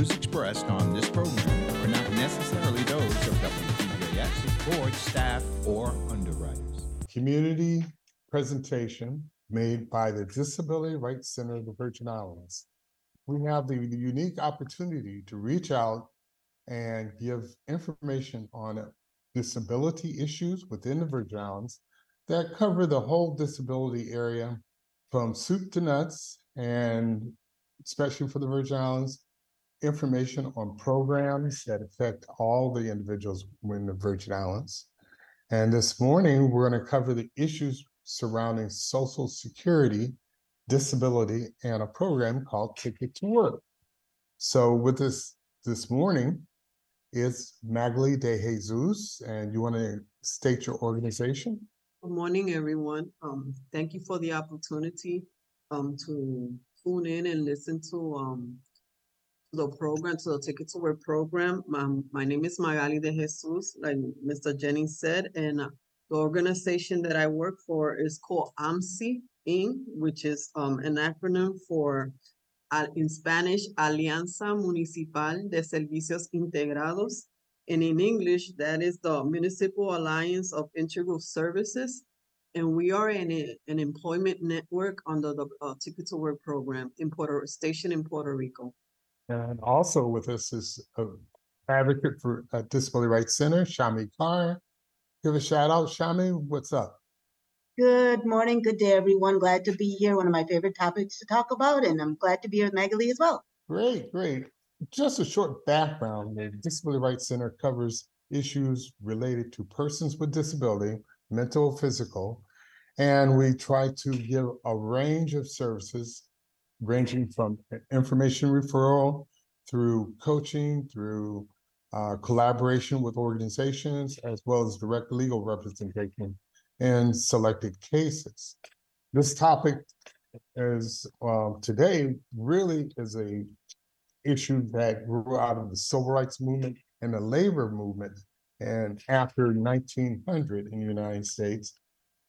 views expressed on this program are not necessarily those of WTJX, board, staff, or underwriters. community presentation made by the Disability Rights Center of the Virgin Islands. We have the the unique opportunity to reach out and give information on disability issues within the Virgin Islands that cover the whole disability area from soup to nuts and especially for the Virgin Islands, information on programs that affect all the individuals in the Virgin Islands. And this morning, we're going to cover the issues surrounding Social Security, disability, and a program called Ticket to Work. So with us this morning is Magali De Jesus, and you want to state your organization? Good morning, everyone. Um, thank you for the opportunity, um, to tune in and listen to, um, the program, to the Ticket to Work program. My name is Magali de Jesus, like Mr. Jennings said, and uh, the organization that I work for is called AMSI Inc., which is, um, an acronym for in Spanish, Alianza Municipal de Servicios Integrados. And in English, that is the Municipal Alliance of Integral Services. And we are in a- an employment network under the uh, Ticket to Work program in Puerto, station in Puerto Rico. And also with us is a advocate for uh, Disability Rights Center, Shammi Carr. Give a shout out, Shami, what's up? Good morning, good day, everyone. Glad to be here. One of my favorite topics to talk about, and I'm glad to be here with Magali as well. Great, great. Just a short background, the Disability Rights Center covers issues related to persons with disability, mental, physical. And we try to give a range of services ranging from information referral through coaching, through uh, collaboration with organizations, as well as direct legal representation in selected cases. This topic is, uh, today really is a issue that grew out of the civil rights movement and the labor movement. And after nineteen hundred in the United States,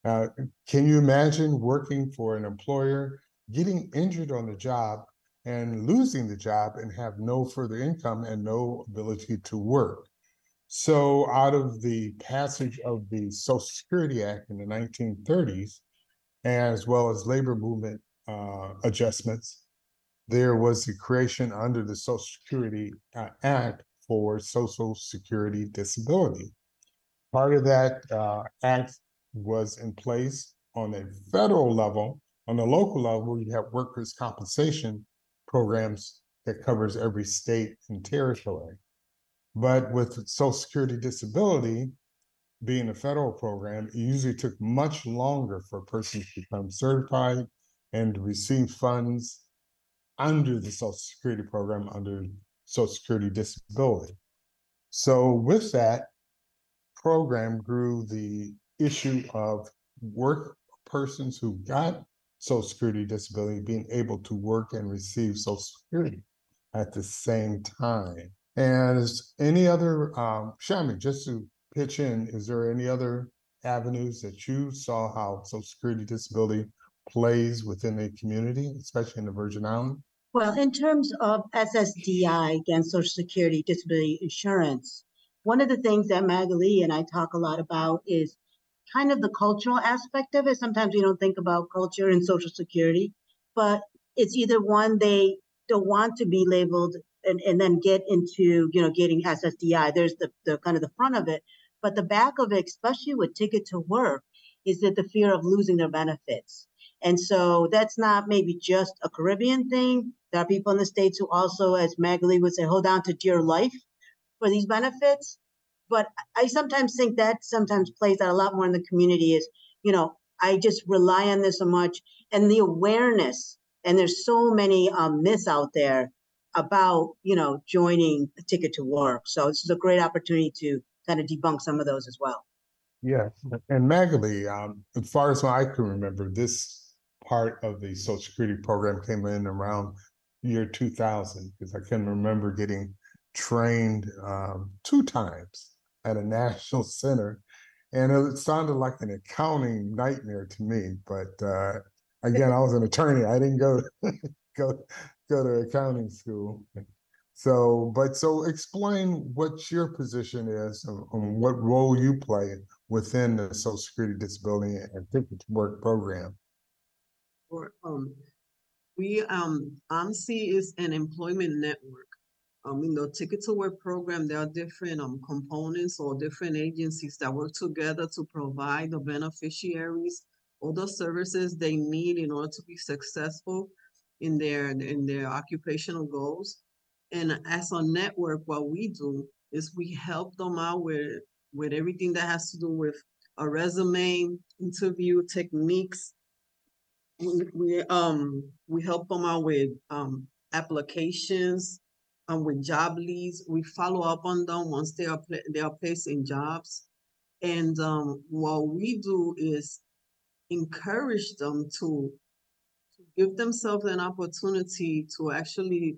uh, can you imagine working for an employer, getting injured on the job and losing the job and have no further income and no ability to work? So out of the passage of the Social Security Act in the nineteen thirties, as well as labor movement uh, adjustments, there was the creation under the Social Security uh, Act for Social Security Disability. Part of that uh, act was in place on a federal level. On the local level, you have workers' compensation programs that covers every state and territory. But with Social Security Disability being a federal program, it usually took much longer for a person to become certified and receive funds under the Social Security program, under Social Security Disability. So with that program grew the issue of work persons who got Social Security Disability being able to work and receive Social Security at the same time. And is any other, um, Shammi, just to pitch in, is there any other avenues that you saw how Social Security Disability plays within a community, especially in the Virgin Islands? Well, in terms of SSDI, again, Social Security Disability Insurance, one of the things that Magali and I talk a lot about is kind of the cultural aspect of it. Sometimes we don't think about culture and Social Security, but it's either one they don't want to be labeled and, and then get into, you know, getting SSDI. There's the, the kind of the front of it, but the back of it, especially with Ticket to Work, is that the fear of losing their benefits. And so that's not maybe just a Caribbean thing. There are people in the States who also, as Magali would say, hold on to dear life for these benefits. But I sometimes think that sometimes plays out a lot more in the community is, you know, I just rely on this so much and the awareness. And there's so many um, myths out there about, you know, joining a ticket to work. So this is a great opportunity to kind of debunk some of those as well. Yes, and Magali, um, as far as I can remember, this part of the Social Security program came in around year two thousand, because I can remember getting trained um, two times at a national center. And it sounded like an accounting nightmare to me, but uh, again, I was an attorney. I didn't go go go to accounting school. So, but so explain what your position is and, and what role you play within the Social Security Disability and Ticket Work program. Um, we, um, AMSI is an employment network. Um, in the Ticket to Work program, there are different, um, components or different agencies that work together to provide the beneficiaries all the services they need in order to be successful in their, in their occupational goals. And as a network, what we do is we help them out with, with everything that has to do with a resume, interview techniques, we, we um we help them out with um applications um with job leads we follow up on them once they are pla- they are placed in jobs and um what we do is encourage them to to give themselves an opportunity to actually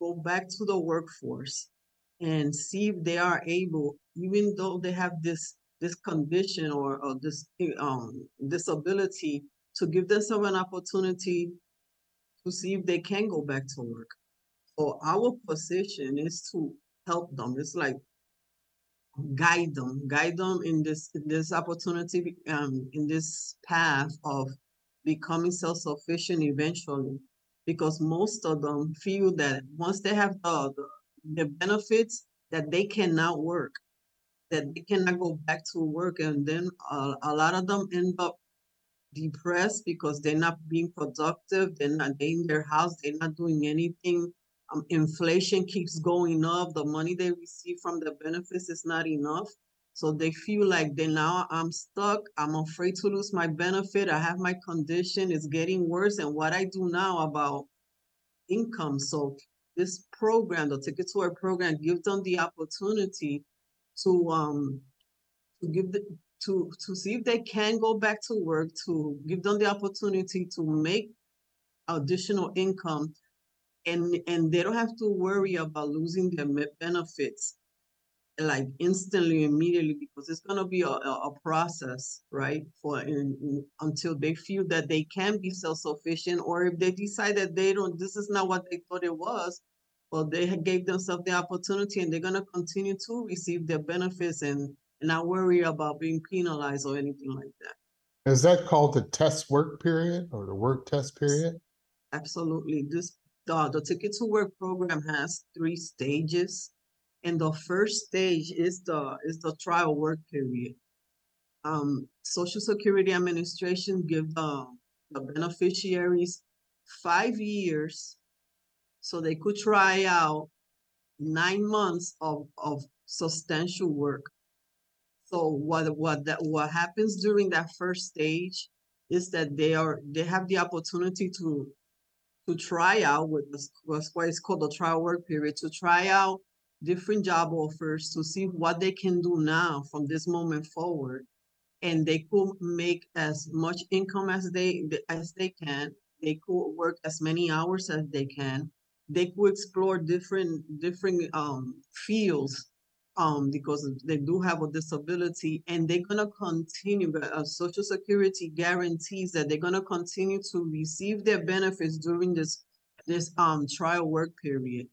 go back to the workforce and see if they are able even though they have this this condition or, or this um disability to give themselves an opportunity to see if they can go back to work. So our position is to help them. It's like guide them, guide them in this in this opportunity, um, in this path of becoming self-sufficient eventually. Because most of them feel that once they have the, the, benefits, that they cannot work, that they cannot go back to work, and then uh, a lot of them end up depressed because they're not being productive. They're not they in their house. They're not doing anything. Um, inflation keeps going up. The money they receive from the benefits is not enough. So they feel like they now I'm stuck. I'm afraid to lose my benefit. I have my condition. It's getting worse. And what I do now about income. So this program, the Ticket to Work program, gives them the opportunity to um to give the to to see if they can go back to work to give them the opportunity to make additional income and and they don't have to worry about losing their benefits like instantly immediately because it's going to be a, a, process right for in, in- until they feel that they can be self-sufficient or if they decide that they don't this is not what they thought it was well they gave themselves the opportunity and they're going to continue to receive their benefits and and not worry about being penalized or anything like that. Is that called the test work period or the work test period? Absolutely. This the, the Ticket to Work program has three stages. And the first stage is the is the trial work period. Um, Social Security Administration give the, the beneficiaries five years so they could try out nine months of, of substantial work. So what what that what happens during that first stage is that they are they have the opportunity to to try out this what's what is called the trial work period to try out different job offers to see what they can do now from this moment forward. And they could make as much income as they as they can. They could work as many hours as they can. They could explore different different um fields um because they do have a disability and they're going to continue uh, social security guarantees that they're going to continue to receive their benefits during this this um trial work period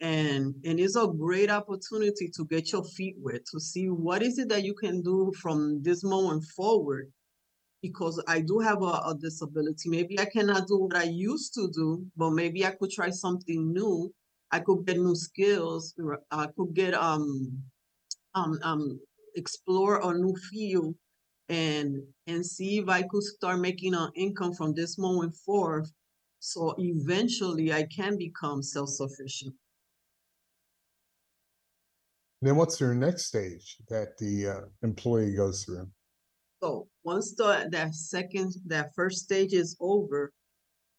and and it's a great opportunity to get your feet wet to see what is it that you can do from this moment forward because I do have a, a disability. Maybe I cannot do what I used to do, but maybe I could try something new. I could get new skills. I could get um um um explore a new field and and see if I could start making an income from this moment forth. So eventually I can become self-sufficient. Then what's their next stage that the uh, employee goes through? So once the that second that first stage is over,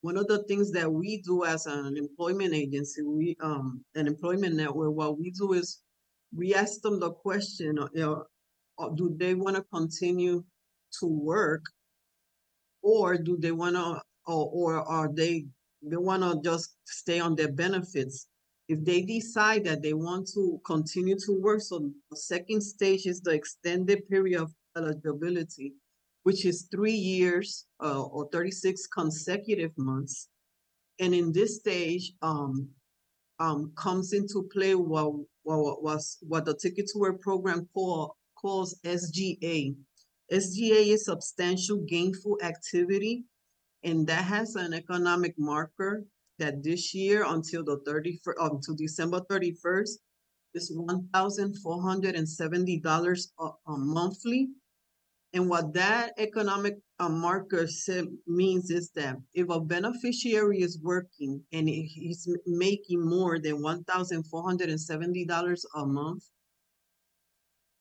one of the things that we do as an employment agency, we um an employment network, what we do is we ask them the question, uh, uh, do they want to continue to work, or do they want to, or or are they they want to just stay on their benefits? If they decide that they want to continue to work, so the second stage is the extended period of eligibility, which is three years uh, or 36 consecutive months. And in this stage, um, um, comes into play what, what was, what the Ticket to Work program call, calls SGA. SGA is substantial gainful activity, and that has an economic marker that this year until the thirty, until December thirty-first is one thousand four hundred and seventy dollars a, a monthly. And what that economic uh, marker means is that if a beneficiary is working and he's making more than one thousand four hundred and seventy dollars a month,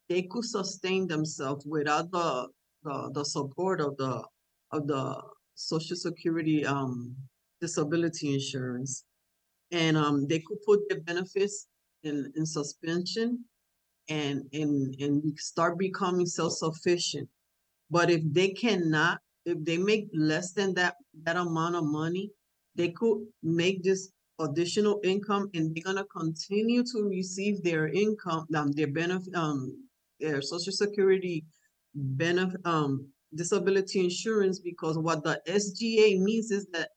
they could sustain themselves without the, the, the support of the, of the social security, um, disability insurance. And, um, they could put their benefits in, in suspension and, and, and start becoming self-sufficient. But if they cannot, if they make less than that, that amount of money, they could make this additional income and they're gonna continue to receive their income, um, their benefit, um, their social security benefit, um, disability insurance, because what the SGA means is that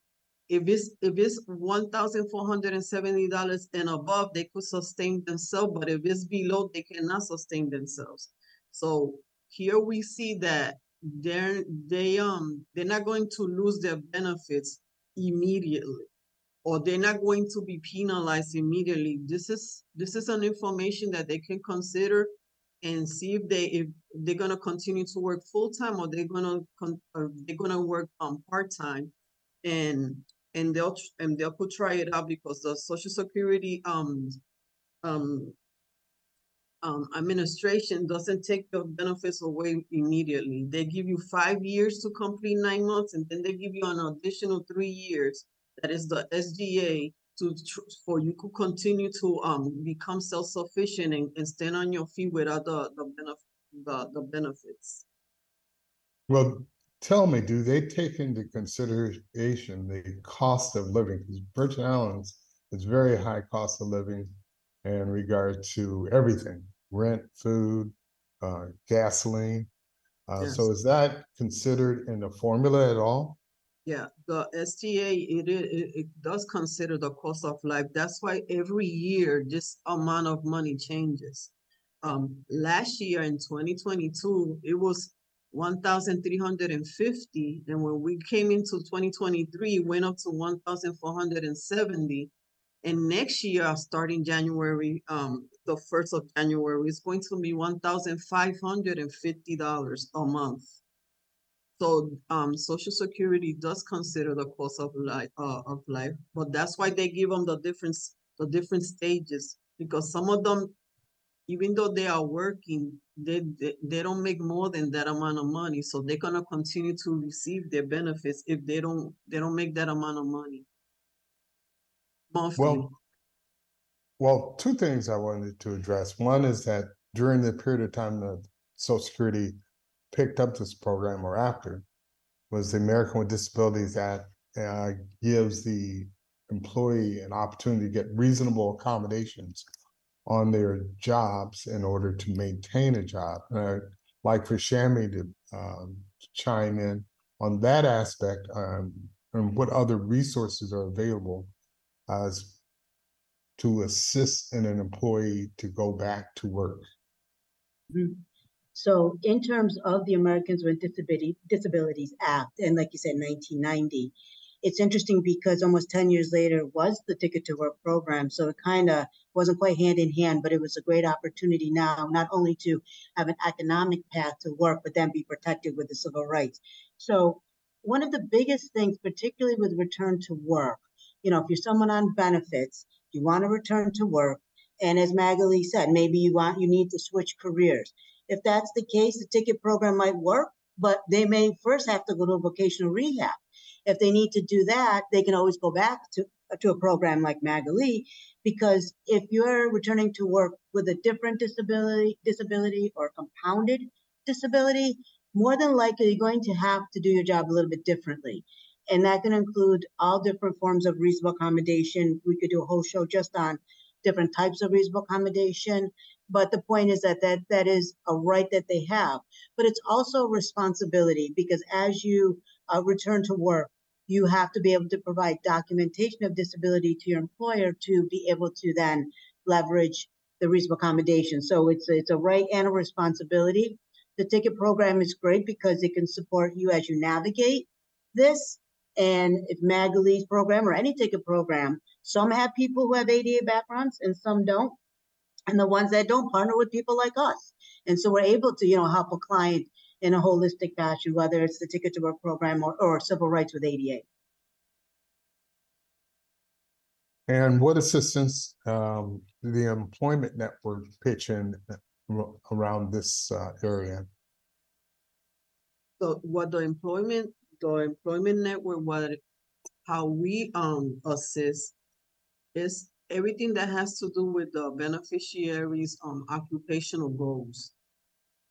if it's, if it's one thousand four hundred and seventy dollars and above, they could sustain themselves, but if it's below, they cannot sustain themselves. So here we see that they're, they, um, they're not going to lose their benefits immediately. Or they're not going to be penalized immediately. This is, this is an information that they can consider and see if they, if they're gonna continue to work full-time or they're gonna, con- or they're gonna work, um, part-time. And, and they'll, and they'll could try it out because the social security, um, um, um, administration doesn't take your benefits away immediately. They give you five years to complete nine months, and then they give you an additional three years. That is the SGA to, for you to continue to, um, become self-sufficient and, and stand on your feet without the, the benef- the, the benefits. Well, tell me, do they take into consideration the cost of living? Because Virgin Islands is very high cost of living in regard to everything, rent, food, uh, gasoline. Uh, so is that considered in the formula at all? Yeah, the SGA, it, it, it does consider the cost of life. That's why every year this amount of money changes. Um, last year in twenty twenty-two, it was one thousand three hundred and fifty, and when we came into twenty twenty-three, it went up to one thousand four hundred and seventy. And next year, starting January, um, the first of January, it's going to be one thousand five hundred and fifty dollars a month. So, um, social security does consider the cost of life, uh, of life, but that's why they give them the difference, the different stages. Because some of them, even though they are working, they, they, they don't make more than that amount of money, so they're gonna continue to receive their benefits if they don't, they don't make that amount of money. Monthly, Well, well, two things I wanted to address. One is that during the period of time that Social Security picked up this program or after, was the American with Disabilities Act uh, gives the employee an opportunity to get reasonable accommodations on their jobs in order to maintain a job. And I'd like for Shammi to um, chime in on that aspect um, and what other resources are available as to assist in an employee to go back to work. Mm-hmm. So in terms of the Americans with Disability, Disabilities Act, and like you said, nineteen ninety, it's interesting because almost ten years later was the Ticket to Work program. So it kind of wasn't quite hand in hand, but it was a great opportunity now, not only to have an economic path to work, but then be protected with the civil rights. So one of the biggest things, particularly with return to work, you know, if you're someone on benefits, you want to return to work. And as Magali said, maybe you want, you need to switch careers. If that's the case, the ticket program might work, but they may first have to go to a vocational rehab. If they need to do that, they can always go back to, to a program like Magali, because if you're returning to work with a different disability, disability or compounded disability, more than likely you're going to have to do your job a little bit differently. And that can include all different forms of reasonable accommodation. We could do a whole show just on different types of reasonable accommodation. But the point is that that, that is a right that they have. But it's also a responsibility because as you uh, return to work, you have to be able to provide documentation of disability to your employer to be able to then leverage the reasonable accommodation. So it's, it's a right and a responsibility. The ticket program is great because it can support you as you navigate this. And if Magali's program or any ticket program, some have people who have ADA backgrounds and some don't. And the ones that don't partner with people like us. And so we're able to, you know, help a client in a holistic fashion, whether it's the Ticket to Work program or, or civil rights with ADA. And what assistance, um, the employment network pitch in uh, around this, uh, area? So what the employment, the employment network, what, how we, um, assist is everything that has to do with the beneficiaries, um, occupational goals.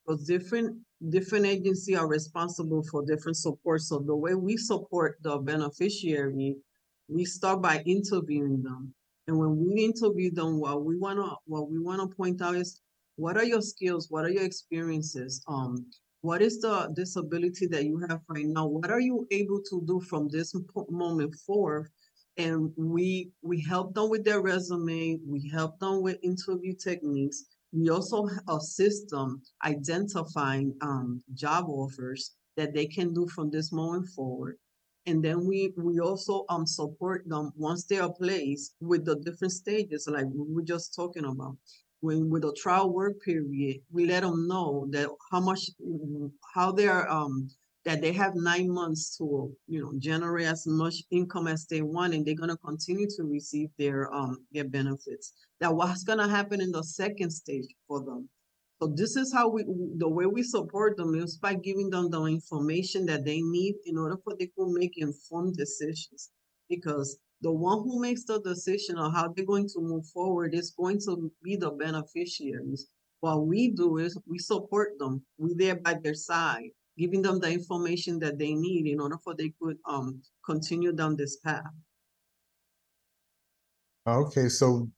Because different, different agencies are responsible for different support, so the way we support the beneficiary, we start by interviewing them. And when we interview them, what we wanna, what we wanna point out is, what are your skills, what are your experiences? Um, what is the disability that you have right now? What are you able to do from this moment forward? And we, we help them with their resume, we help them with interview techniques. We also assist them identifying, um, job offers that they can do from this moment forward. And then we, we also, um, support them once they are placed with the different stages, like we were just talking about when with a trial work period, we let them know that how much, how they're, um, that they have nine months to, you know, generate as much income as they want, and they're gonna continue to receive their, um, their benefits. That what's gonna happen in the second stage for them. So this is how we, the way we support them is by giving them the information that they need in order for they to make informed decisions. Because the one who makes the decision on how they're going to move forward is going to be the beneficiaries. What we do is we support them. We're there by their side, giving them the information that they need in order for they could um continue down this path. Okay, so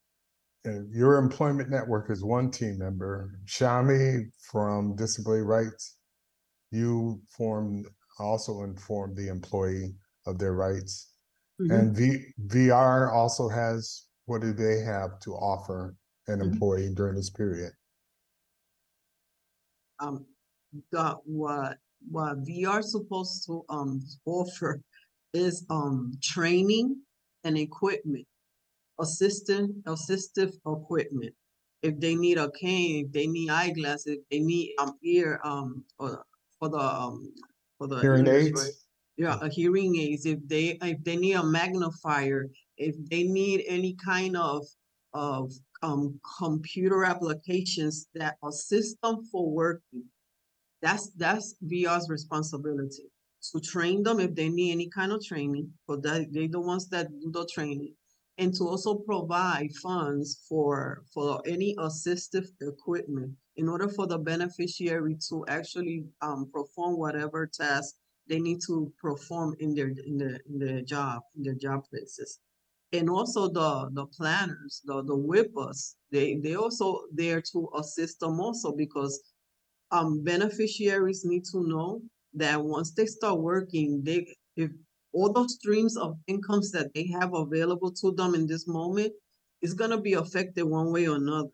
uh, your employment network is one team member. Shammi from Disability Rights, you formed, also informed the employee of their rights. Mm-hmm. And V, VR also has, what do they have to offer an Mhm. employee during this period? um the what what VR supposed to um offer is um training and equipment. Assistant, assistive equipment. If they need a cane, if they need eyeglasses, if they need um ear um or for the um for the Hearing ears, aids? Yeah, a hearing aids, if they if they need a magnifier, if they need any kind of of um computer applications that assist them for working. That's that's VR's responsibility. To train them if they need any kind of training, but that they're the ones that do the training. And to also provide funds for for any assistive equipment in order for the beneficiary to actually um perform whatever task they need to perform in their in their in their job, in their job places and also the the planners, the the WIPAs, they they also there to assist them also because um beneficiaries need to know that once they start working, they if all those streams of incomes that they have available to them in this moment is gonna be affected one way or another.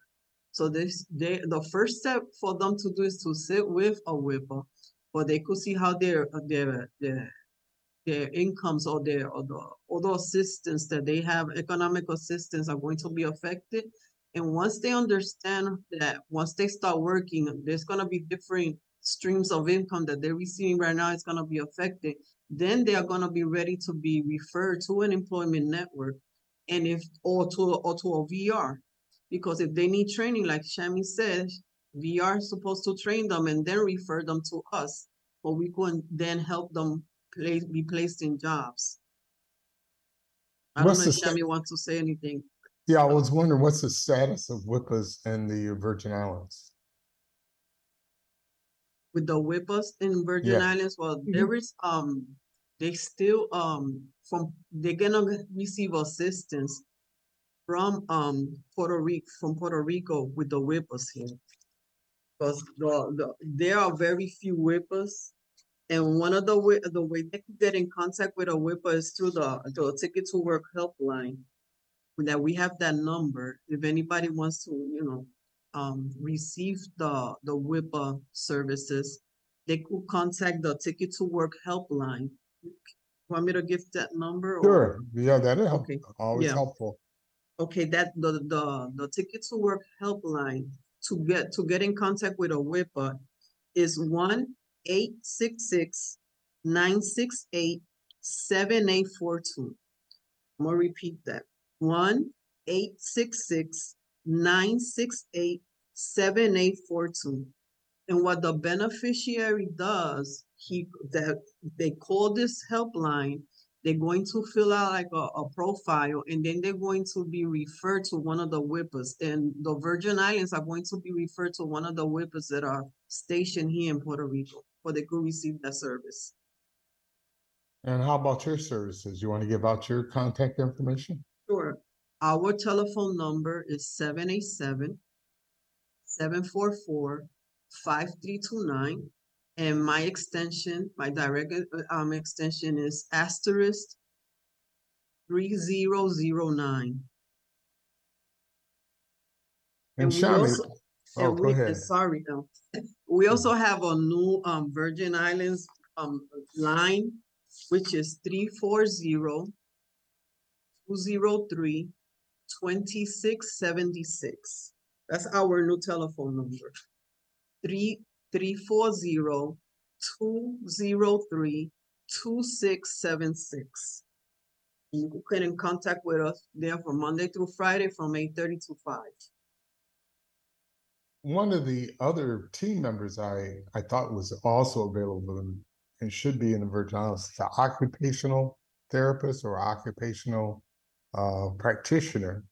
So this they the first step for them to do is to sit with a WIPA, or they could see how their uh, their their their incomes or their or the other assistance that they have, economic assistance are going to be affected. And once they understand that, once they start working, there's gonna be different streams of income that they're receiving right now is gonna be affected. Then they are gonna be ready to be referred to an employment network. And if, or to, or to a VR. Because if they need training, like Shammi said, VR are supposed to train them and then refer them to us. But we can then help them place, be placed in jobs. I don't know if sta- Shammi wants to say anything. Yeah, I was wondering, what's the status of WIPAs in the Virgin Islands? with the WIPAs in Virgin Yeah. Islands, well, there is, um, they still, um, from, they're gonna receive assistance from, um, Puerto Rico, from Puerto Rico with the WIPAs here. Cause the, the, there are very few WIPAs And one of the way, the way they could get in contact with a WIPA is through the, the Ticket to Work helpline. That we have that number, if anybody wants to, you know, um, receive the, the WIPA services, they could contact the Ticket to Work helpline. Want me to give that number? or- Sure, yeah, that'll help, Okay, always yeah. helpful. Okay, that, the, the, the Ticket to Work helpline to get, to get in contact with a WIPA is one eight six six nine six eight seven eight four two. I'm gonna repeat that. One eight six six nine six eight seven eight four two. And what the beneficiary does, he, that, they call this helpline, they're going to fill out like a, a profile and then they're going to be referred to one of the WIPAs. And the Virgin Islands are going to be referred to one of the WIPAs that are stationed here in Puerto Rico, where they could receive that service. And how about your services? You want to give out your contact information? Sure. Our telephone number is seven eight seven seven four four five three two nine. And my extension, my direct uh, um extension is asterisk three zero zero nine. And we Shammi, also- oh, And go we, ahead. sorry, no. We also have a new um Virgin Islands um line, which is three four zero two zero three twenty-six seventy-six. That's our new telephone number. Three, three four zero two zero three two six seven six. You can get in contact with us there from Monday through Friday from eight thirty to five. One of the other team members I, I thought was also available and- and should be in the Virgin Islands, is an occupational therapist or occupational uh, practitioner,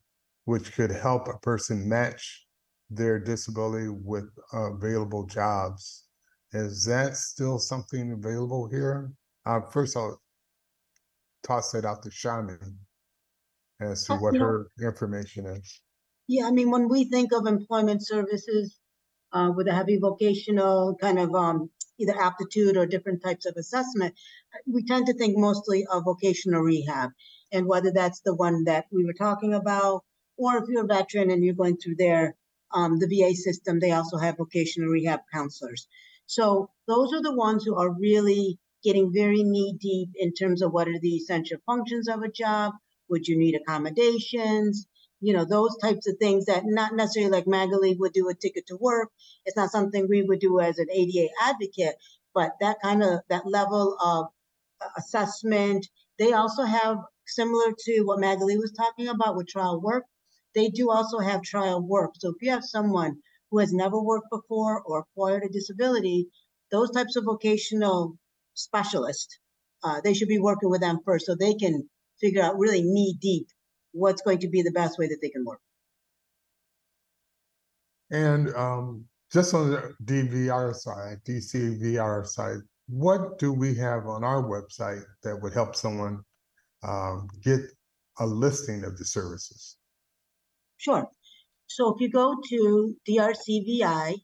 which could help a person match their disability with available jobs. Is that still something available here? Uh, first I'll toss that out to Shammi as to Uh, what her information is. Yeah, I mean, when we think of employment services, uh, with a heavy vocational kind of, um, either aptitude or different types of assessment, we tend to think mostly of vocational rehab. And whether that's the one that we were talking about, or if you're a veteran and you're going through their, um, the VA system, they also have vocational rehab counselors. So those are the ones who are really getting very knee deep in terms of what are the essential functions of a job. Would you need accommodations? you know, those types of things that not necessarily like Magali would do a ticket to work. It's not something we would do as an ADA advocate, but that kind of, that level of assessment. They also have, similar to what Magali was talking about with trial work, they do also have trial work. So if you have someone who has never worked before or acquired a disability, those types of vocational specialists, uh, they should be working with them first so they can figure out really knee deep what's going to be the best way that they can work. And um, just on the DVR side, DCVR side, what do we have on our website that would help someone um, get a listing of the services? Sure. So if you go to drcvi.org,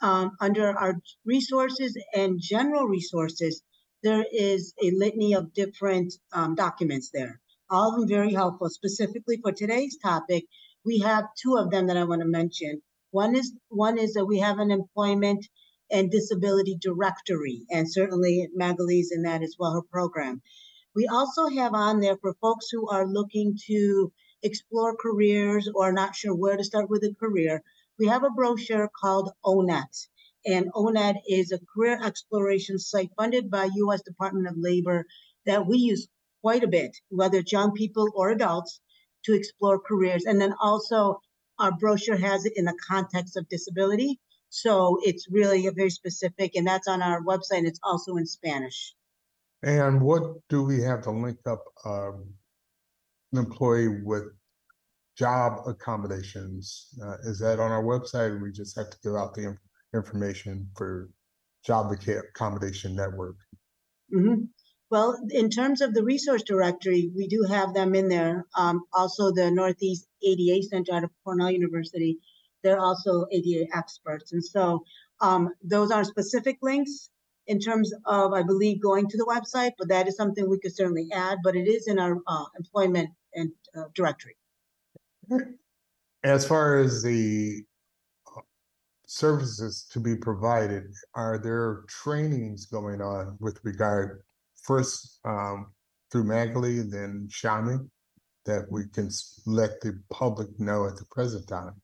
um, under our resources and general resources, there is a litany of different um, documents there. All of them very helpful. Specifically for today's topic, we have two of them that I want to mention. One is one is that we have an employment and disability directory, and certainly Magali's in that as well, her program. We also have on there for folks who are looking to explore careers or not sure where to start with a career. We have a brochure called ONET, and ONET is a career exploration site funded by U.S. Department of Labor that we use quite a bit, whether it's young people or adults, to explore careers. And then also, our brochure has it in the context of disability. So it's really a very specific, and that's on our website. And it's also in Spanish. And what do we have to link up an employee with job accommodations? Uh, is that on our website? We just have to give out the inf- information for job accommodation network? Mhm. Well, in terms of the resource directory, we do have them in there. Um, also, the Northeast ADA Center out of Cornell University, they're also ADA experts. And so um, those are specific links, in terms of, I believe, going to the website, but that is something we could certainly add, but it is in our uh, employment and uh, directory. As far as the uh, services to be provided, are there trainings going on with regard first um through Magali, then Shammi? That we can let the public know at the present time?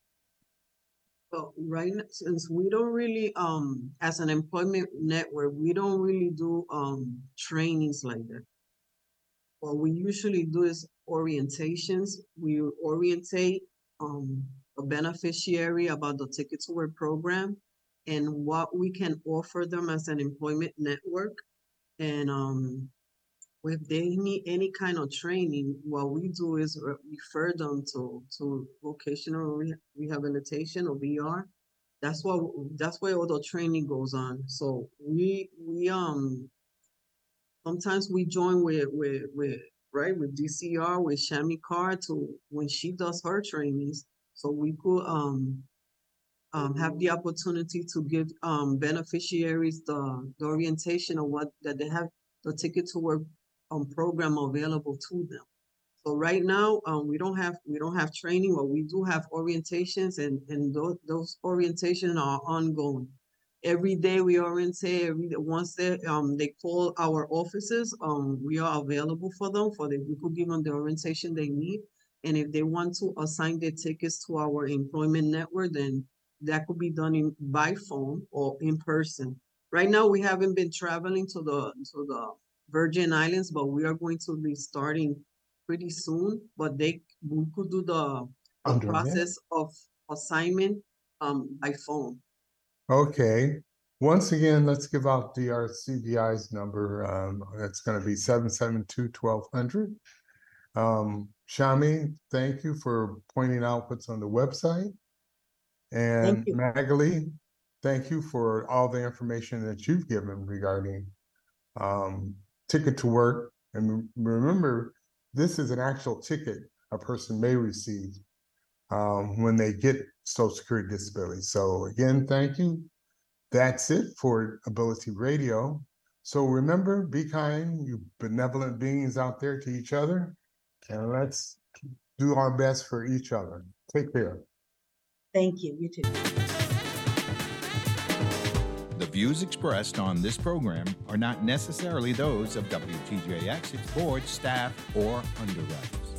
Well, right, n- since we don't really, um, as an employment network, we don't really do, um, trainings like that. What we usually do is orientations. We orientate, um, a beneficiary about the Ticket to Work program and what we can offer them as an employment network. And, um, if they need any kind of training, what we do is re- refer them to, to vocational re- rehabilitation or VR. That's what, that's where all the training goes on. So we, we, um, sometimes we join with, with, with, right, with DCR, with Shammi Carr to, when she does her trainings. So we could, um, um, have the opportunity to give, um, beneficiaries the, the orientation of what, that they have the ticket to work um, program available to them. So right now, um, we don't have, we don't have training, but we do have orientations and, and those, those orientation are ongoing. Every day we orientate, every, day- once they, um, they call our offices, um, we are available for them, for the, we could give them the orientation they need. And if they want to assign their tickets to our employment network, then that could be done in, by phone or in person. Right now, we haven't been traveling to the, to the Virgin Islands, but we are going to be starting pretty soon. But they, we could do the, the process of assignment, um, by phone. Okay, once again, let's give out DRCVI's number. Um, that's gonna be seven seven two twelve hundred. Um, Shammi, thank you for pointing out what's on the website. And you. Magali, thank you for all the information that you've given regarding um, ticket to work. And remember, this is an actual ticket a person may receive um, when they get social security disability. So again, thank you. That's it for Ability Radio. So remember, be kind, you benevolent beings out there to each other, and let's do our best for each other. Take care. Thank you, you too. The views expressed on this program are not necessarily those of WTJX, its board, staff, or underwriters.